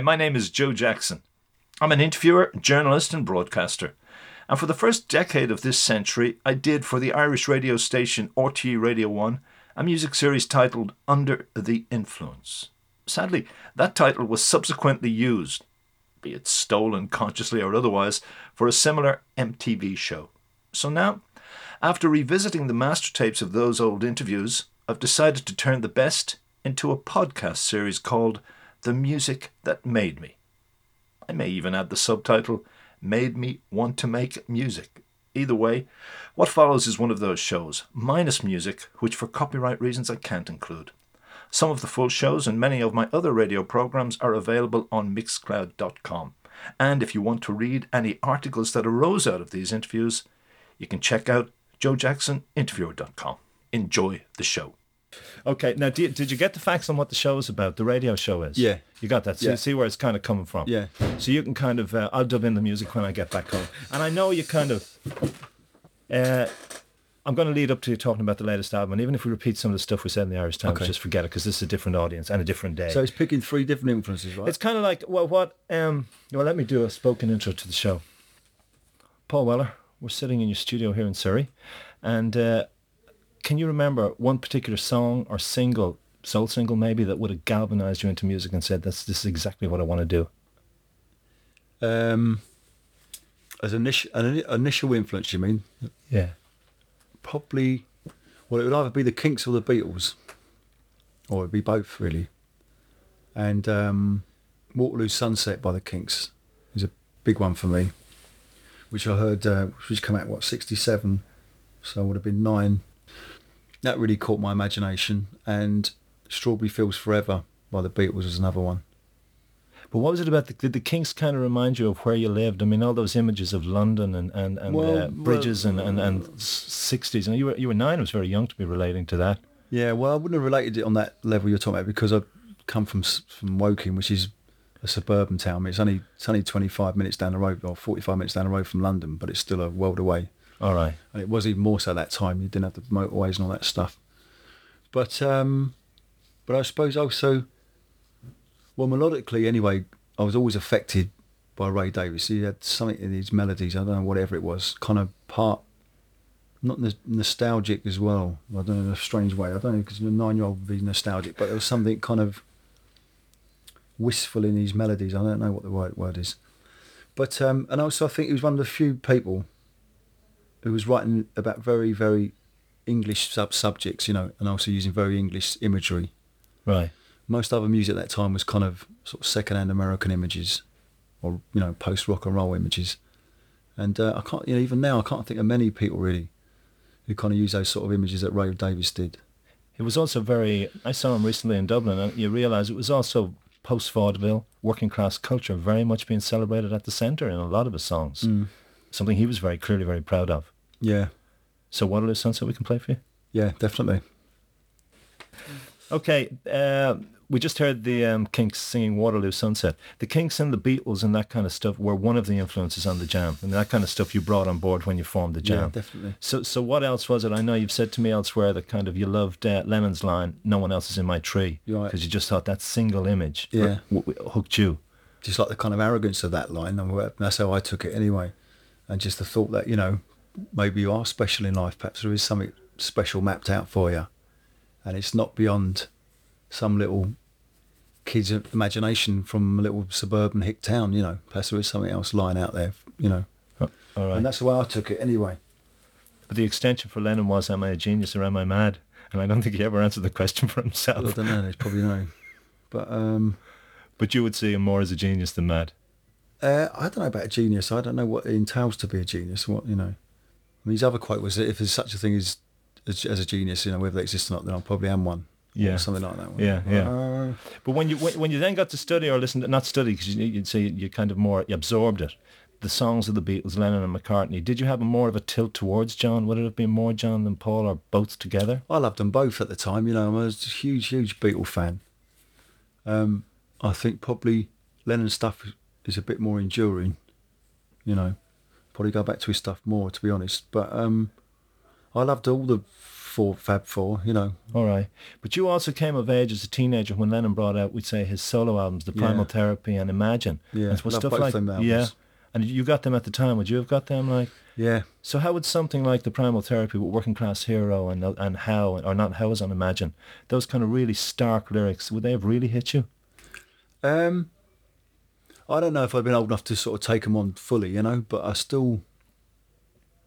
Hi, my name is Joe Jackson. I'm an interviewer, journalist, and broadcaster. And for the first decade of this century, I did for the Irish radio station RTE Radio 1 a music series titled Under the Influence. Sadly, that title was subsequently used, be it stolen consciously or otherwise, for a similar MTV show. So now, after revisiting the master tapes of those old interviews, I've decided to turn the best into a podcast series called The Music That Made Me. I may even add the subtitle Made Me Want to Make Music. Either way, what follows is one of those shows, minus music, which for copyright reasons I can't include. Some of the full shows and many of my other radio programs are available on mixcloud.com. And if you want to read any articles that arose out of these interviews, you can check out joejacksoninterviewer.com. Enjoy the show. Okay, now you, did you get the facts on what the show is about? The radio show is. Yeah, you got that. So yeah. you see where it's kind of coming from. Yeah. So you can kind of, uh, I'll dub in the music when I get back home, and I know you kind of. Uh, I'm going to lead up to you talking about the latest album, and even if we repeat some of the stuff we said in the Irish Times, Okay. just forget it because this is a different audience and a different day. So it's picking three different influences, right? It's kind of like well, what? Um, well, let me do a spoken intro to the show. Paul Weller, we're sitting in your studio here in Surrey, and uh, can you remember one particular song or single, soul single maybe, that would have galvanized you into music and said, "That's this is exactly what I want to do." um, as initial, an initial influence, you mean? Yeah. Probably, well, it would either be the Kinks or the Beatles, or it'd be both, really. And um, Waterloo Sunset by the Kinks is a big one for me, which I heard, uh, which came out, what, 67? So I would have been nine. That really caught my imagination. And Strawberry Fields Forever by the Beatles was another one. But what was it about? The, did the Kinks kind of remind you of where you lived? I mean, all those images of London and and, and Well, uh, bridges and, and and sixties. And you were you were nine. I was very young to be relating to that. Yeah, well, I wouldn't have related it on that level you're talking about because I come from from Woking, which is a suburban town. I mean, it's only it's only 25 minutes down the road or 45 minutes down the road from London, but it's still a world away. All right. And it was even more so at that time. You didn't have the motorways and all that stuff. But um, but I suppose also, well, melodically anyway, I was always affected by Ray Davies. He had something in his melodies. I don't know whatever it was, kind of part not nos- nostalgic as well. I don't know in a strange way. I don't know because a nine-year-old would be nostalgic, but there was something kind of wistful in his melodies. I don't know what the right word is, but um, and also I think he was one of the few people who was writing about very very English sub subjects, you know, and also using very English imagery. Right. Most other music at that time was kind of sort of second-hand American images, or you know, post rock and roll images. And uh, I can't, you know, even now I can't think of many people really who kind of use those sort of images that Ray Davies did. It was also very. I saw him recently in Dublin, and you realise it was also post vaudeville, working class culture, very much being celebrated at the centre in a lot of his songs. Something he was very clearly very proud of. Yeah, So Waterloo Sunset we can play for you. yeah, definitely. Okay, uh, we just heard the um, Kinks singing Waterloo Sunset. The Kinks and the Beatles and that kind of stuff were one of the influences on the Jam, and that kind of stuff you brought on board when you formed the Jam. Yeah, definitely. So, so what else was it? I know you've said to me elsewhere that kind of you loved uh, Lennon's line, "No one else is in my tree," You're right. because you just thought that single image Yeah. hooked you. Just like the kind of arrogance of that line, and that's how I took it anyway. And just the thought that you know, maybe you are special in life. Perhaps there is something special mapped out for you, and it's not beyond some little kid's imagination from a little suburban hick town. You know, perhaps there is something else lying out there. You know, Oh, all right. and that's the way I took it anyway. but the extension for Lennon was, "Am I a genius or am I mad?" And I don't think he ever answered the question for himself. I don't know. There's probably no, but um, But you would see him more as a genius than mad. Uh, I don't know about a genius. I don't know what it entails to be a genius. What you know, I mean, his other quote was that if there's such a thing as as, as a genius, you know, whether they exist or not, then I probably am one. Yeah. something like that. Yeah, yeah. Uh, But when you when, when you then got to study or listen to not study because you, you'd say you kind of more you absorbed it, the songs of the Beatles, Lennon and McCartney. Did you have a more of a tilt towards John? Would it have been more John than Paul, or both together? I loved them both at the time. You know, I was a huge, huge Beatle fan. Um, I think probably Lennon's stuff is a bit more enduring. You know, probably go back to his stuff more to be honest. But um, I loved all the four, Fab Four, you know. All right. But you also came of age as a teenager when Lennon brought out, we'd say, his solo albums, The Primal Yeah. Therapy and Imagine. Yeah, And so stuff like. Yeah. And you got them at the time. Would you have got them like? Yeah. So how would something like The Primal Therapy with Working Class Hero and and How, or not How is on Imagine, those kind of really stark lyrics, would they have really hit you? Um, I don't know if I've been old enough to sort of take them on fully, you know, but I still,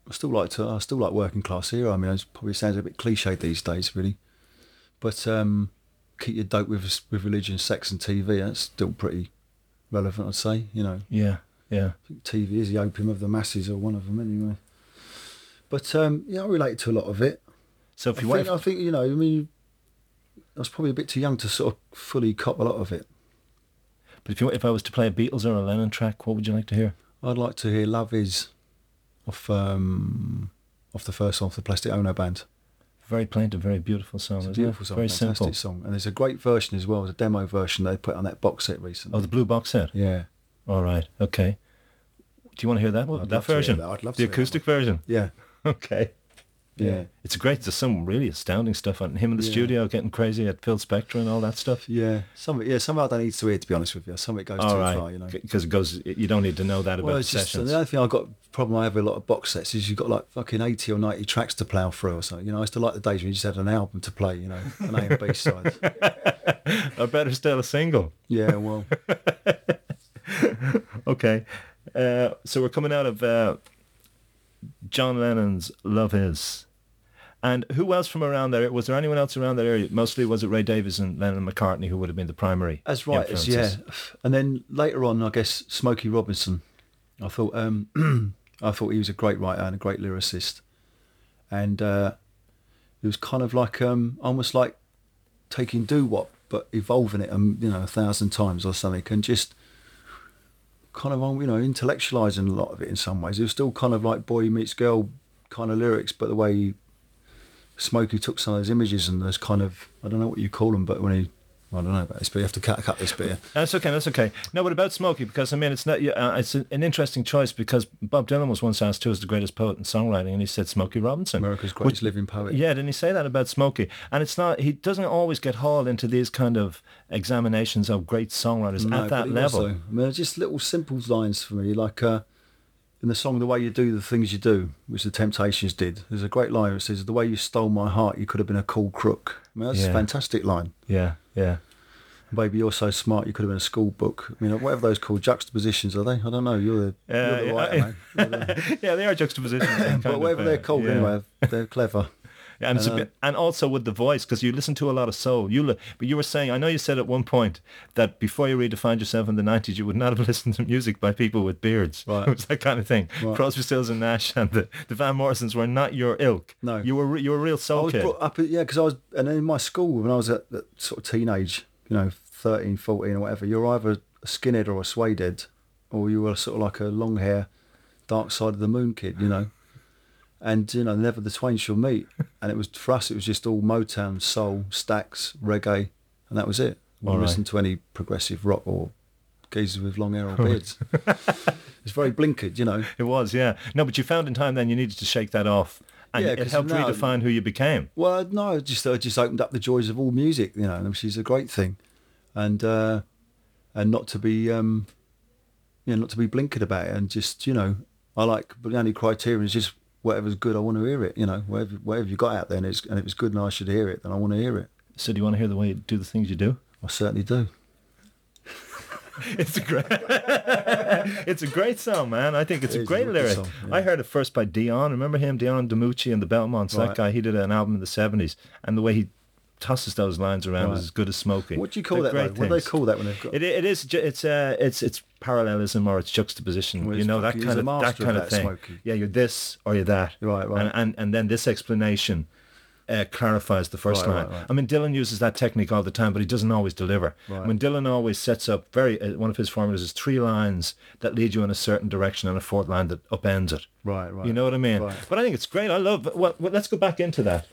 I still like to, I still like working class hero. I mean, it probably sounds a bit cliche these days, really, but um, keep your dope with with religion, sex, and TV. That's still pretty relevant, I'd say. You know, Yeah. Yeah. I think TV is the opium of the masses, or one of them anyway. But um, yeah, I relate to a lot of it. So if I you think, want, I think you know, I mean, I was probably a bit too young to sort of fully cop a lot of it. But if you if I was to play a Beatles or a Lennon track, what would you like to hear? I'd like to hear "Love Is" off um, off the first song of the Plastic Ono Band. Very plaintive, very beautiful song. It's a beautiful it? song, Very fantastic simple. song, and there's a great version as well. There's a demo version they put on that box set recently. Oh, the blue box set. yeah, All right. Okay. Do you want to hear that? I'd that love to hear version. that. I'd love the to hear that acoustic version. yeah, Okay. Yeah, It's great. There's some really astounding stuff on him in the Yeah. studio getting crazy at Phil Spector and all that stuff. yeah. Some, of it- yeah, some of it I to hear to be honest with you. Some of it goes All too right. far, you know. Because it goes. You don't need to know that about Well, the it's just sessions. the only thing I've got problem I have with a lot of box sets is you've got like fucking eighty or ninety tracks to plough through or something. You know, I used to like the days when you just had an album to play. You know, an A and B side. or better still, a single. Yeah, well, Okay. Uh, so we're coming out of uh, John Lennon's "Love Is." And who else from around there? Was there anyone else around that area? Mostly was it Ray Davies and Lennon and McCartney who would have been the primary As writers, yeah. And then later on, I guess Smokey Robinson. I thought um, I thought he was a great writer and a great lyricist, and uh, it was kind of like um, almost like taking doo wop but evolving it, um, you know, a thousand times or something, and just kind of um, you know intellectualizing a lot of it in some ways. It was still kind of like boy meets girl kind of lyrics, but the way Smokey took some of those images and those kind of I don't know what you call them, but when he I don't know about this, but you have to cut, cut this bit. That's okay. That's okay. No, but about Smokey, because I mean, it's not. Uh, it's an interesting choice because Bob Dylan was once asked who was the greatest poet in songwriting, and he said Smokey Robinson. America's greatest living poet. Yeah, didn't he say that about Smokey? And it's not. He doesn't always get hauled into these kind of examinations of great songwriters No, at that level. though. I mean, just little simple lines for me, like uh, in the song "The Way You Do the Things You Do," which the Temptations did. There's a great line that says, "The way you stole my heart, you could have been a cool crook." I mean, that's Yeah. a fantastic line. Yeah, yeah. Baby, you're so smart, you could have been a school book. I mean, whatever those called juxtapositions are they? I don't know. You're the, Uh, you're the yeah, writer, I- mate. Yeah, they are juxtapositions. but of, whatever they're uh, called, yeah. anyway, they're clever. And, uh-huh. bit, and also with the voice, because you listen to a lot of soul. You, li- but you were saying, I know you said at one point that before you redefined yourself in the '90s, you would not have listened to music by people with beards. Right. It was that kind of thing. Right. Crosby, Stills, and Nash, and the, the Van Morrisons were not your ilk. No. you were re- you were a real I soul was kid. up, yeah, because I was, and in my school when I was at that sort of teenage, you know, 13, 14 or whatever, you're either a skinhead or a suede head, or you were sort of like a long hair, dark side of the moon kid, you know. And, you know, never the twain shall meet. And it was, for us, it was just all Motown, soul, Stax, reggae, and that was it. We didn't right. listen to any progressive rock or geezers with long hair or beards. it's very blinkered, you know. It was, yeah. No, but you found in time then you needed to shake that off, and Yeah, it helped now- redefine who you became. Well, no, it just it just opened up the joys of all music, you know, which is a great thing, and uh, and not to be um, you know, not to be blinkered about it, and just you know, I like, but the only criterion is just whatever's good, I want to hear it, you know, whatever whatever you got out there, and, it's, and if it's good and I should hear it, then I want to hear it. So do you want to hear the way you do the things you do? I certainly do. It's a great, it's a great song, man. I think it's It a great lyric. song, yeah. I heard it first by Dion. Remember him, Dion DiMucci and the Belmonts. That guy, he did an album in the seventies, and the way he tosses those lines around Right. is as good as Smokey. What do you call They're that? What do they call that when they've got? It, it is. It's uh, it's it's parallelism or it's juxtaposition. Well, you know that kind of that kind of that, thing. Yeah, you're this or you're that. Right, right. And and, and then this explanation uh, clarifies the first Right, line. right, right. I mean, Dylan uses that technique all the time, but he doesn't always deliver. I mean, Dylan always sets up very uh, one of his formulas is three lines that lead you in a certain direction and a fourth line that upends it. Right, right. You know what I mean? But I think it's great. I love. Well, well, let's go back into that.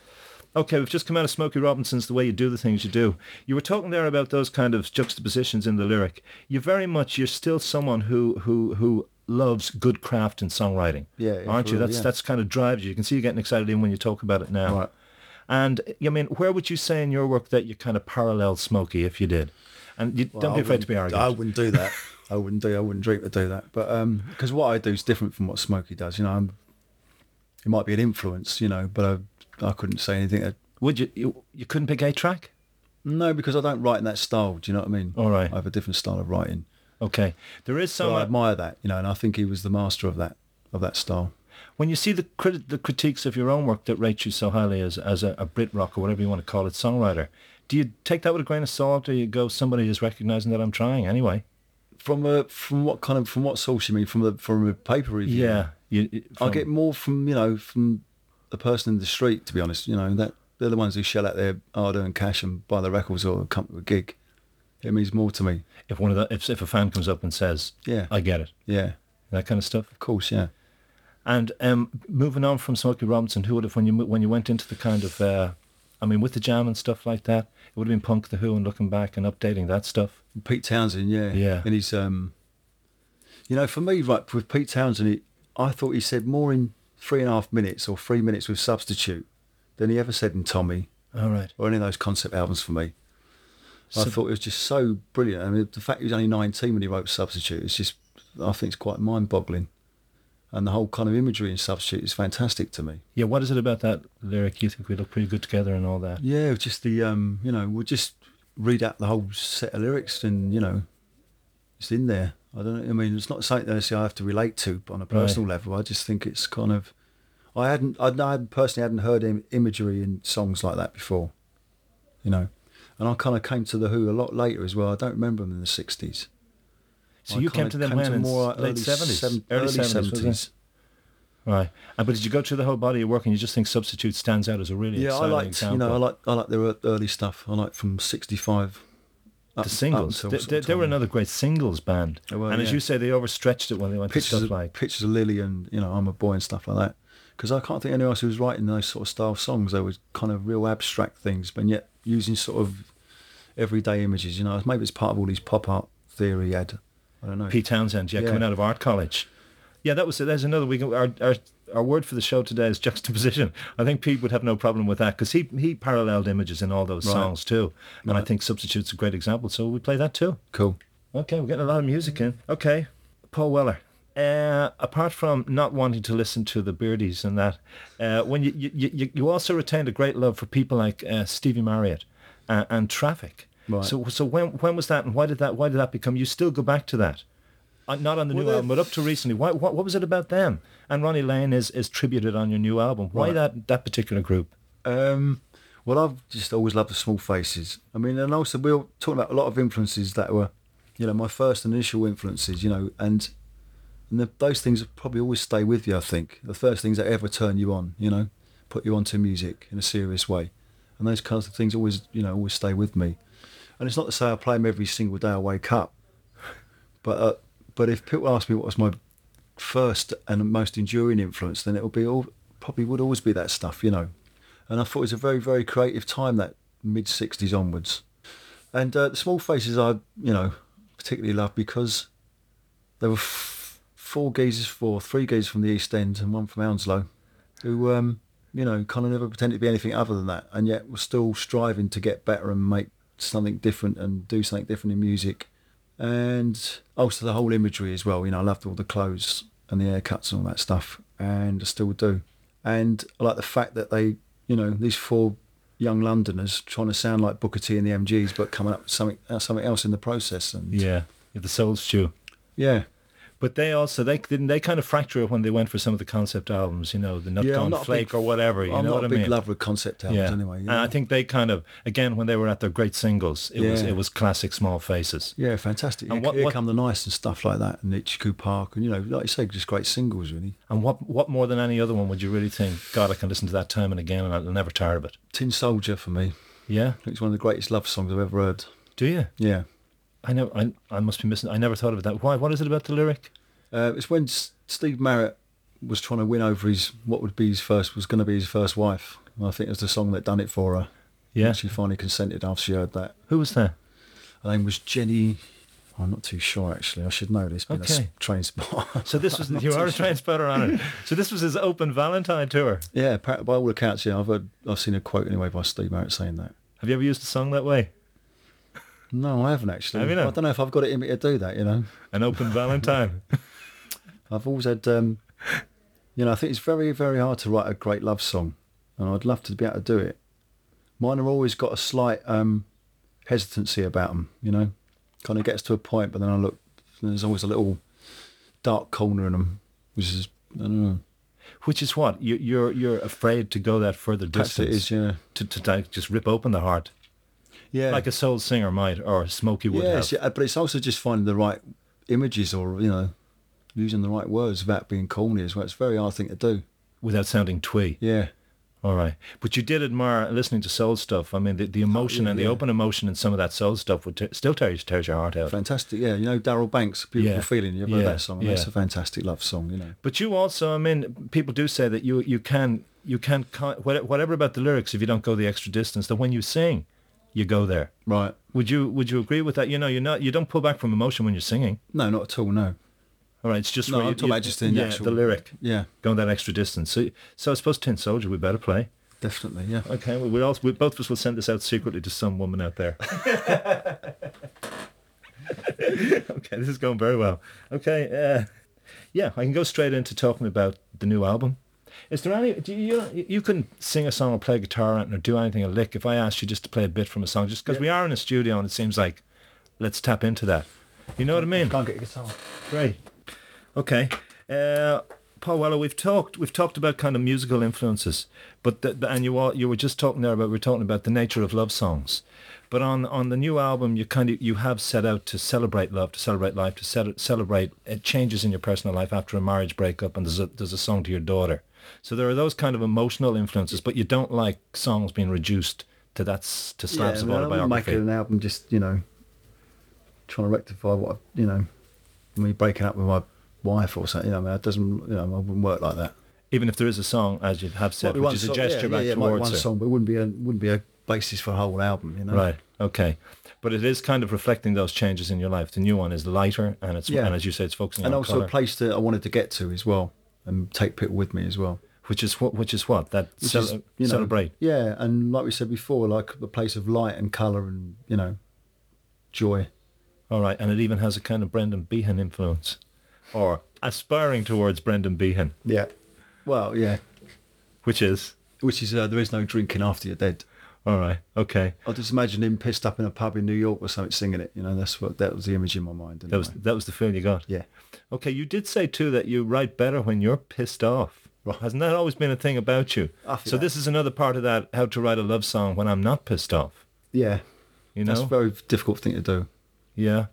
Okay, we've just come out of Smokey Robinson's "The Way You Do the Things You Do." You were talking there about those kind of juxtapositions in the lyric. You're very much, you're still someone who who who loves good craft and songwriting. Yeah, yeah, aren't you? real, That's yeah. that's kind of drives you. You can see you getting excited even when you talk about it now. Right. And I mean, where would you say in your work that you kind of parallel Smokey if you did? And you, Well, don't I be afraid to be arrogant. I wouldn't do that. I wouldn't do. I wouldn't dream to do that. But um, because what I do is different from what Smokey does. You know, I'm, it might be an influence. You know, but I, couldn't say anything. Would you, you? You couldn't pick a track? no, because I don't write in that style. Do you know what I mean? All right. I have a different style of writing. Okay. There is So. I admire that. You know, and I think he was the master of that of that style. when you see the crit- the critiques of your own work that rate you so highly as as a, a Brit rock or whatever you want to call it, songwriter, do you take that with a grain of salt, or you go, somebody is recognizing that I'm trying anyway? From a from what kind of from what source you mean? From the from a paper review? Yeah. You, you- I get more from you know from the person in the street. To be honest, you know that they're the ones who shell out their hard earned cash and buy the records or come to a gig. It means more to me. if one of the if, if a fan comes up and says, Yeah, "I get it," yeah, that kind of stuff. of course, yeah. And um, moving on from Smokey Robinson, who would have when you when you went into the kind of, uh, I mean, with the jam and stuff like that, it would have been Punk the Who and looking back and updating that stuff. Pete Townshend, yeah, Yeah. and he's um, you know, for me, right with Pete Townshend, he, I thought he said more in three and a half minutes or three minutes with substitute than he ever said in Tommy All right. or any of those concept albums for me. I thought it was just so brilliant. I mean, the fact he was only 19 when he wrote Substitute is just, I think it's quite mind boggling. And the whole kind of imagery in Substitute is fantastic to me. Yeah, what is it about that lyric you think we look pretty good together and all that? Yeah, just the, um, you know, we'll just read out the whole set of lyrics and, you know, it's in there. I don't. I mean, it's not something that I say I have to relate to on a personal level. I just think it's kind of, I hadn't, I, I personally hadn't heard im- imagery in songs like that before, you know. And I kind of came to The Who a lot later as well. I don't remember them in the 60s. So I you came to them came when in more late seventies, seven- early seventies, right? Uh, but did you go through the whole body of work and you just think Substitute stands out as a really Yeah, I exciting liked, example? you know, I like I like their early stuff. I like from 65 up, the singles. up They, they, they were another great singles band, were, and as you say, they overstretched it when they went pictures to stuff of, like pictures of Lily and you know I'm a boy and stuff like that. Because I can't think of anyone else who was writing those sort of style songs. They were kind of real abstract things, but yet using sort of everyday images. You know, maybe it's part of all these pop art theory Ed. I don't know. Pete Townshend, yeah, Yeah. coming out of art college. Yeah, that was it. There's another. We can, our, our our word for the show today is juxtaposition. I think Pete would have no problem with that because he he paralleled images in all those Right. songs too, and I think Substitute's a great example. So we play that too. Cool. Okay, we're getting a lot of music in. Okay, Paul Weller. Uh, apart from not wanting to listen to the Beardies and that, uh, when you, you you you also retained a great love for people like uh, Stevie Marriott uh, and Traffic. Right. So so when when was that and why did that why did that become? You still go back to that, not on the Well, new album, but up to recently. Why what, what was it about them? And Ronnie Lane is is tributed on your new album. Why Right. that that particular group? Um, well, I've just always loved the small faces. I mean, and also we were talking about a lot of influences that were, you know, my first initial influences. You know, and and the, those things probably always stay with you. I think the first things that ever turn you on. You know, put you onto music in a serious way, and those kinds of things always, you know, always stay with me. And it's not to say I play them every single day I wake up, but uh, but if people ask me what was my first and most enduring influence, then it will be all probably would always be that stuff. You know and I thought it was a very very creative time that mid '60s onwards. And uh, the Small Faces I you know particularly love because there were f- four geezers, four three geezers from the East End and one from Hounslow, who um, you know kind of never pretended to be anything other than that, and yet were still striving to get better and make something different and do something different in music. And also the whole imagery as well. You know, I loved all the clothes and the haircuts and all that stuff, and I still do. And I like the fact that they, you know, these four young Londoners trying to sound like Booker T and the MGs, but coming up with something uh, something else in the process. And Yeah, the Soul Stew. yeah, But they also they didn't they kind of fracture it when they went for some of the concept albums, you know, the Nut Yeah, Gone Flake big- or whatever. You I'm know not what a I big mean? lover of concept albums yeah. anyway. you And I think they kind of again when they were at their great singles, it was it was classic Small Faces. Yeah, fantastic. And And what- Here what- Come the Nice and stuff like that, and Itchycoo Park, and you know, like you say, just great singles, really. And what what more than any other one would you really think? God, I can listen to that time and again, and I'll never tire of it. Tin Soldier for me. Yeah, it's one of the greatest love songs I've ever heard. do you? Yeah. I know. I I must be missing. I never thought of that. Why? What is it about the lyric? Uh, it's when S- Steve Marriott was trying to win over his, what would be his first, was going to be his first wife. And I think it was the song that done it for her. Yeah. And she finally consented after she heard that. Who was there? Her name was Jenny, I'm not too sure actually. I should know this. Been a s- Okay. train spot. So this was you are a train spotter on it. So this was his open Valentine tour. Yeah, by all accounts, yeah. I've heard, I've seen a quote anyway by Steve Marriott saying that. Have you ever used a song that way? No, I haven't actually. Have you not? I don't know if I've got it in me to do that. You know, An open Valentine. I've always had. Um, you know, I think it's very, very hard to write a great love song, and I'd love to be able to do it. Mine have always got a slight um, hesitancy about them. You know, kind of gets to a point, but then I look. There's always a little dark corner in them, which is I don't know. Which is what you, you're you're afraid to go that further Perhaps distance it is, yeah. to to just rip open the heart, Yeah, like a soul singer might or Smokey would yes, have. yeah, uh, but it's also just finding the right images or you know using the right words without being corny as well. It's a very hard thing to do. without sounding twee. Yeah, All right, but you did admire listening to soul stuff. I mean, the, the emotion oh, and the yeah. open emotion in some of that soul stuff would t- still tear, tears your heart out. fantastic. Yeah, you know Darrell Banks, "Beautiful Yeah. Feeling." You ever heard Yeah, that song? yeah. That's a fantastic love song. You know. But you also, I mean, people do say that you you can you can whatever about the lyrics if you don't go the extra distance. That when you sing, you go there. Right. Would you would you agree with that? You know, you're not you don't pull back from emotion when you're singing. No, not at all. No. All right, it's just No, I'm you, talking you- about just in the yeah, actual- the lyric Yeah, going that extra distance. So so I suppose Tin Soldier we better play. definitely. Yeah. Okay, well, we also we, both of us will send this out secretly to some woman out there. okay, this is going very well. Okay, uh, yeah, I can go straight into talking about the new album. Is there any? Do you you can sing a song or play guitar or do anything a lick? If I asked you just to play a bit from a song, just because we are in a studio and it seems like let's tap into that. You know what I mean? Can't get a guitar. Great. Okay. Uh, Paul Weller, we've talked we've talked about kind of musical influences, but the, the, and you all, you were just talking there about we are talking about the nature of love songs, but on on the new album you kind of you have set out to celebrate love, to celebrate life, to ce- celebrate uh, changes in your personal life after a marriage breakup, and there's a there's a song to your daughter. So there are those kind of emotional influences, but you don't like songs being reduced to that s- to slabs yeah, of I'm autobiography. making an album just you know trying to rectify what I- you know me breaking up with my wife or something. You know, I mean, it doesn't. You know, I wouldn't work like that. Even if there is a song, as you have said, which is a gesture yeah, back yeah, towards one her. song, but it wouldn't be a wouldn't be a basis for a whole album. You know. Right. Okay. But it is kind of reflecting those changes in your life. The new one is lighter, and it's Yeah. and as you say, it's focusing and also colour, a place that I wanted to get to as well, and take people with me as well. which is what which is what that Which cel- is, you know, celebrate. Yeah, and like we said before, like the place of light and colour and you know, joy. All right, and it even has a kind of Brendan Behan influence, or aspiring towards Brendan Behan, Yeah. Well, yeah. which is Which is uh, there is no drinking after you're dead. All right. Okay, I just imagine him pissed up in a pub in New York or something singing it. You know, that's what that was the image in my mind. that was that was the feeling you got. yeah. Okay, you did say too that you write better when you're pissed off. Right. Hasn't that always been a thing about you? So that. this is another part of that how to write a love song when I'm not pissed off. Yeah. You know? That's a very difficult thing to do. Yeah.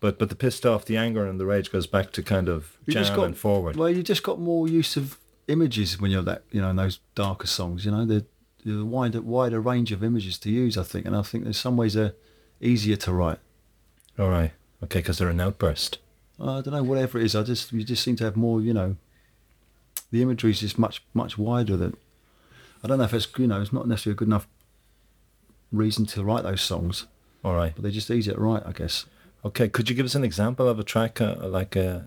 But but the pissed off, the anger and the rage goes back to kind of You just jam got- and forward. Well, you just got more use of images when you're that, you know, in those darker songs. You know, the the wider wider range of images to use. I think, and I think there's some ways they're easier to write. All right. Okay, because they're an outburst. I don't know, whatever it is. I just you just seem to have more. You know, the imagery is just much much wider. That I don't know if it's you know it's not necessarily a good enough reason to write those songs, All right. but they're just easier to write, I guess. Okay, could you give us an example of a track, uh, like uh,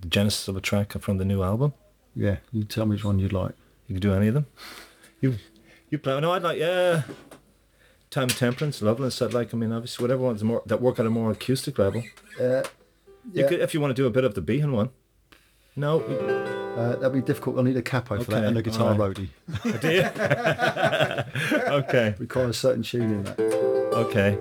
the genesis of a track from the new album? Yeah, you tell me which one you'd like. You could do any of them. You you play? No, I'd like yeah. Time Temperance, Loveless. I'd like. I mean, obviously, whatever one's more that work at a more acoustic level. Uh, You could, if you want to do a bit of the Behan one. No, uh, that'd be difficult. I'll need a capo for that Okay, and a guitar alright. roadie. do you? okay, Requires certain tuning. That. okay.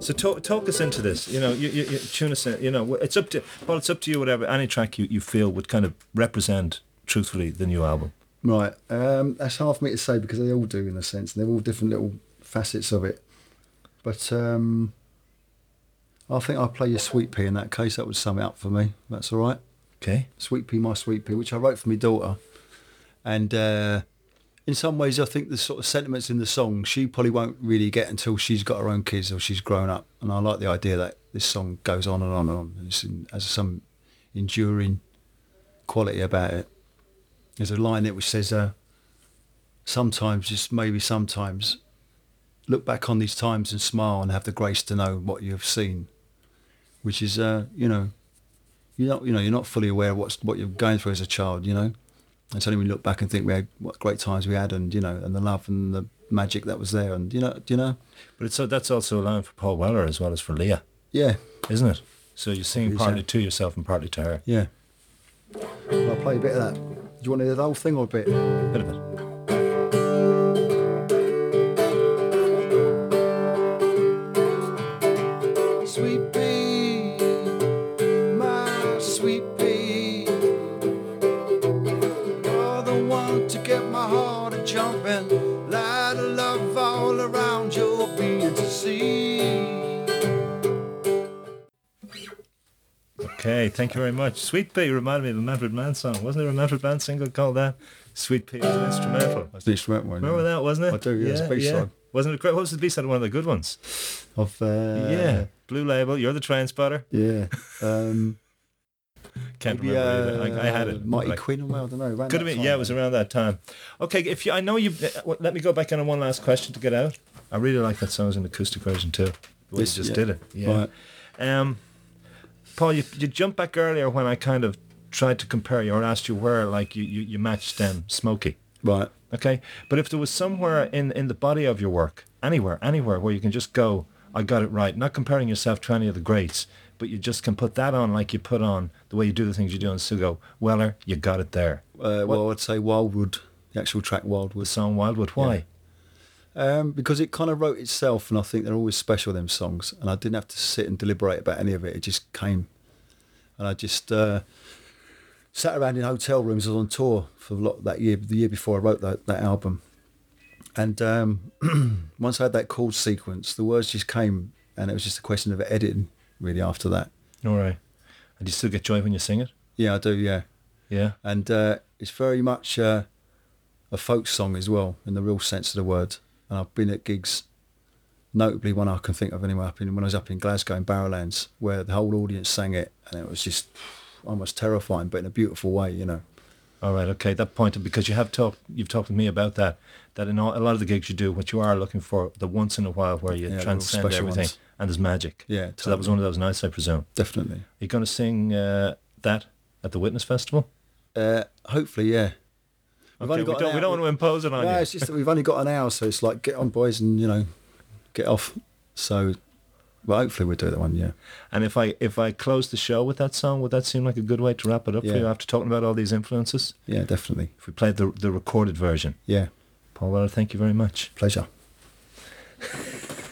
So talk, talk us into this. You know, you, you, you tune us in. You know, it's up to well, it's up to you. Whatever any track you, you feel would kind of represent truthfully the new album. Right, um, that's hard for me to say because they all do in a sense. And they're all different little facets of it. But um, I think I'll play your Sweet Pea in that case. That would sum it up for me. That's all right. Okay. Sweet Pea, My Sweet Pea, which I wrote for my daughter. And uh, in some ways, I think the sort of sentiments in the song she probably won't really get until she's got her own kids or she's grown up. And I like the idea that this song goes on and on and on. And it's in, has some enduring quality about it. There's a line in it which says, uh, sometimes, just maybe sometimes, look back on these times and smile and have the grace to know what you have seen, which is, uh, you know, you're not, you know, you're not fully aware of what's what you're going through as a child, you know. And suddenly we look back and think we had what great times we had, and you know, and the love and the magic that was there, and you know, do you know, But it's so that's also a line for Paul Weller as well as for Leah, yeah, isn't it? So you're singing partly to yourself and partly to her. yeah. I'll play a bit of that. You want to hear the whole thing or a bit? Bit of it. Okay, thank you very much. Sweet Pea reminded me of a Manfred Mann song. Wasn't there a Manfred Mann single called that? Sweet Pea was an instrumental. The instrumental one. Remember that, wasn't it? I do, yeah, it's a B-side. Wasn't it great? What was the B-side? One of the good ones. Of uh, yeah. Blue Label, You're the Train Spotter. yeah. Um, Can't maybe, remember either. I, I had uh, it. Mighty like- Quinn. Well, I don't know. Could have been, yeah, it was around that time. Okay, if you, I know you, uh, let me go back on one last question to get out. I really like that song as an acoustic version too. The way This- you just yeah. did it. Yeah. Right. Um, Paul, you, you jumped back earlier when I kind of tried to compare you or asked you where like you, you, you matched um, Smokey. Right. Okay, but if there was somewhere in, in the body of your work, anywhere, anywhere where you can just go, I got it right. Not comparing yourself to any of the greats, but you just can put that on like you put on the way you do the things you do on Sugo. Weller, you got it there. Uh, well, I'd say Wildwood, the actual track Wildwood. The song Wildwood, why? Um, because it kind of wrote itself, and I think they're always special, them songs. And I didn't have to sit and deliberate about any of it. It just came. And I just uh, sat around in hotel rooms. I was on tour for a lot that year, the year before I wrote that, that album. And um, once I had that chord sequence, the words just came, and it was just a question of editing, really, after that. All right. And you still get joy when you sing it? Yeah, I do, yeah. Yeah. and uh, it's very much uh, a folk song as well in the real sense of the word. And I've been at gigs, notably one I can think of anyway, up in, when I was up in Glasgow in Barrowlands, where the whole audience sang it, and it was just almost terrifying, but in a beautiful way, you know. All right. Okay. That point, because you have talked, you've talked with me about that. That in all, a lot of the gigs you do, what you are looking for, the once in a while where you Yeah, transcend everything, ones. and there's magic. Yeah, So that was one of those nights, I presume. Definitely. Are you going to sing uh, that at the Witnness Festival? Uh, hopefully, yeah. We've Okay, we, don't, we don't want to impose it on No, you. it's just that we've only got an hour, so it's like get on, boys, and you know, get off. So, well, hopefully we'll do that one. Yeah. And if I if I close the show with that song, would that seem like a good way to wrap it up for you after talking about all these influences? Yeah, definitely. If we played the the recorded version, Yeah. Paul Weller, thank you very much. Pleasure.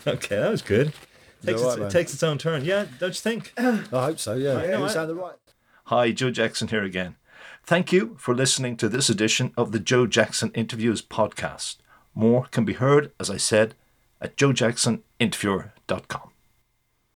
Okay, that was good. Takes, all its, it takes its own turn. Yeah, don't you think? I hope so. Yeah. I know, You I- sounded right. Hi, Joe Jackson here again. Thank you for listening to this edition of the Joe Jackson Interviews podcast. More can be heard, as I said, at joejacksoninterviewer.com.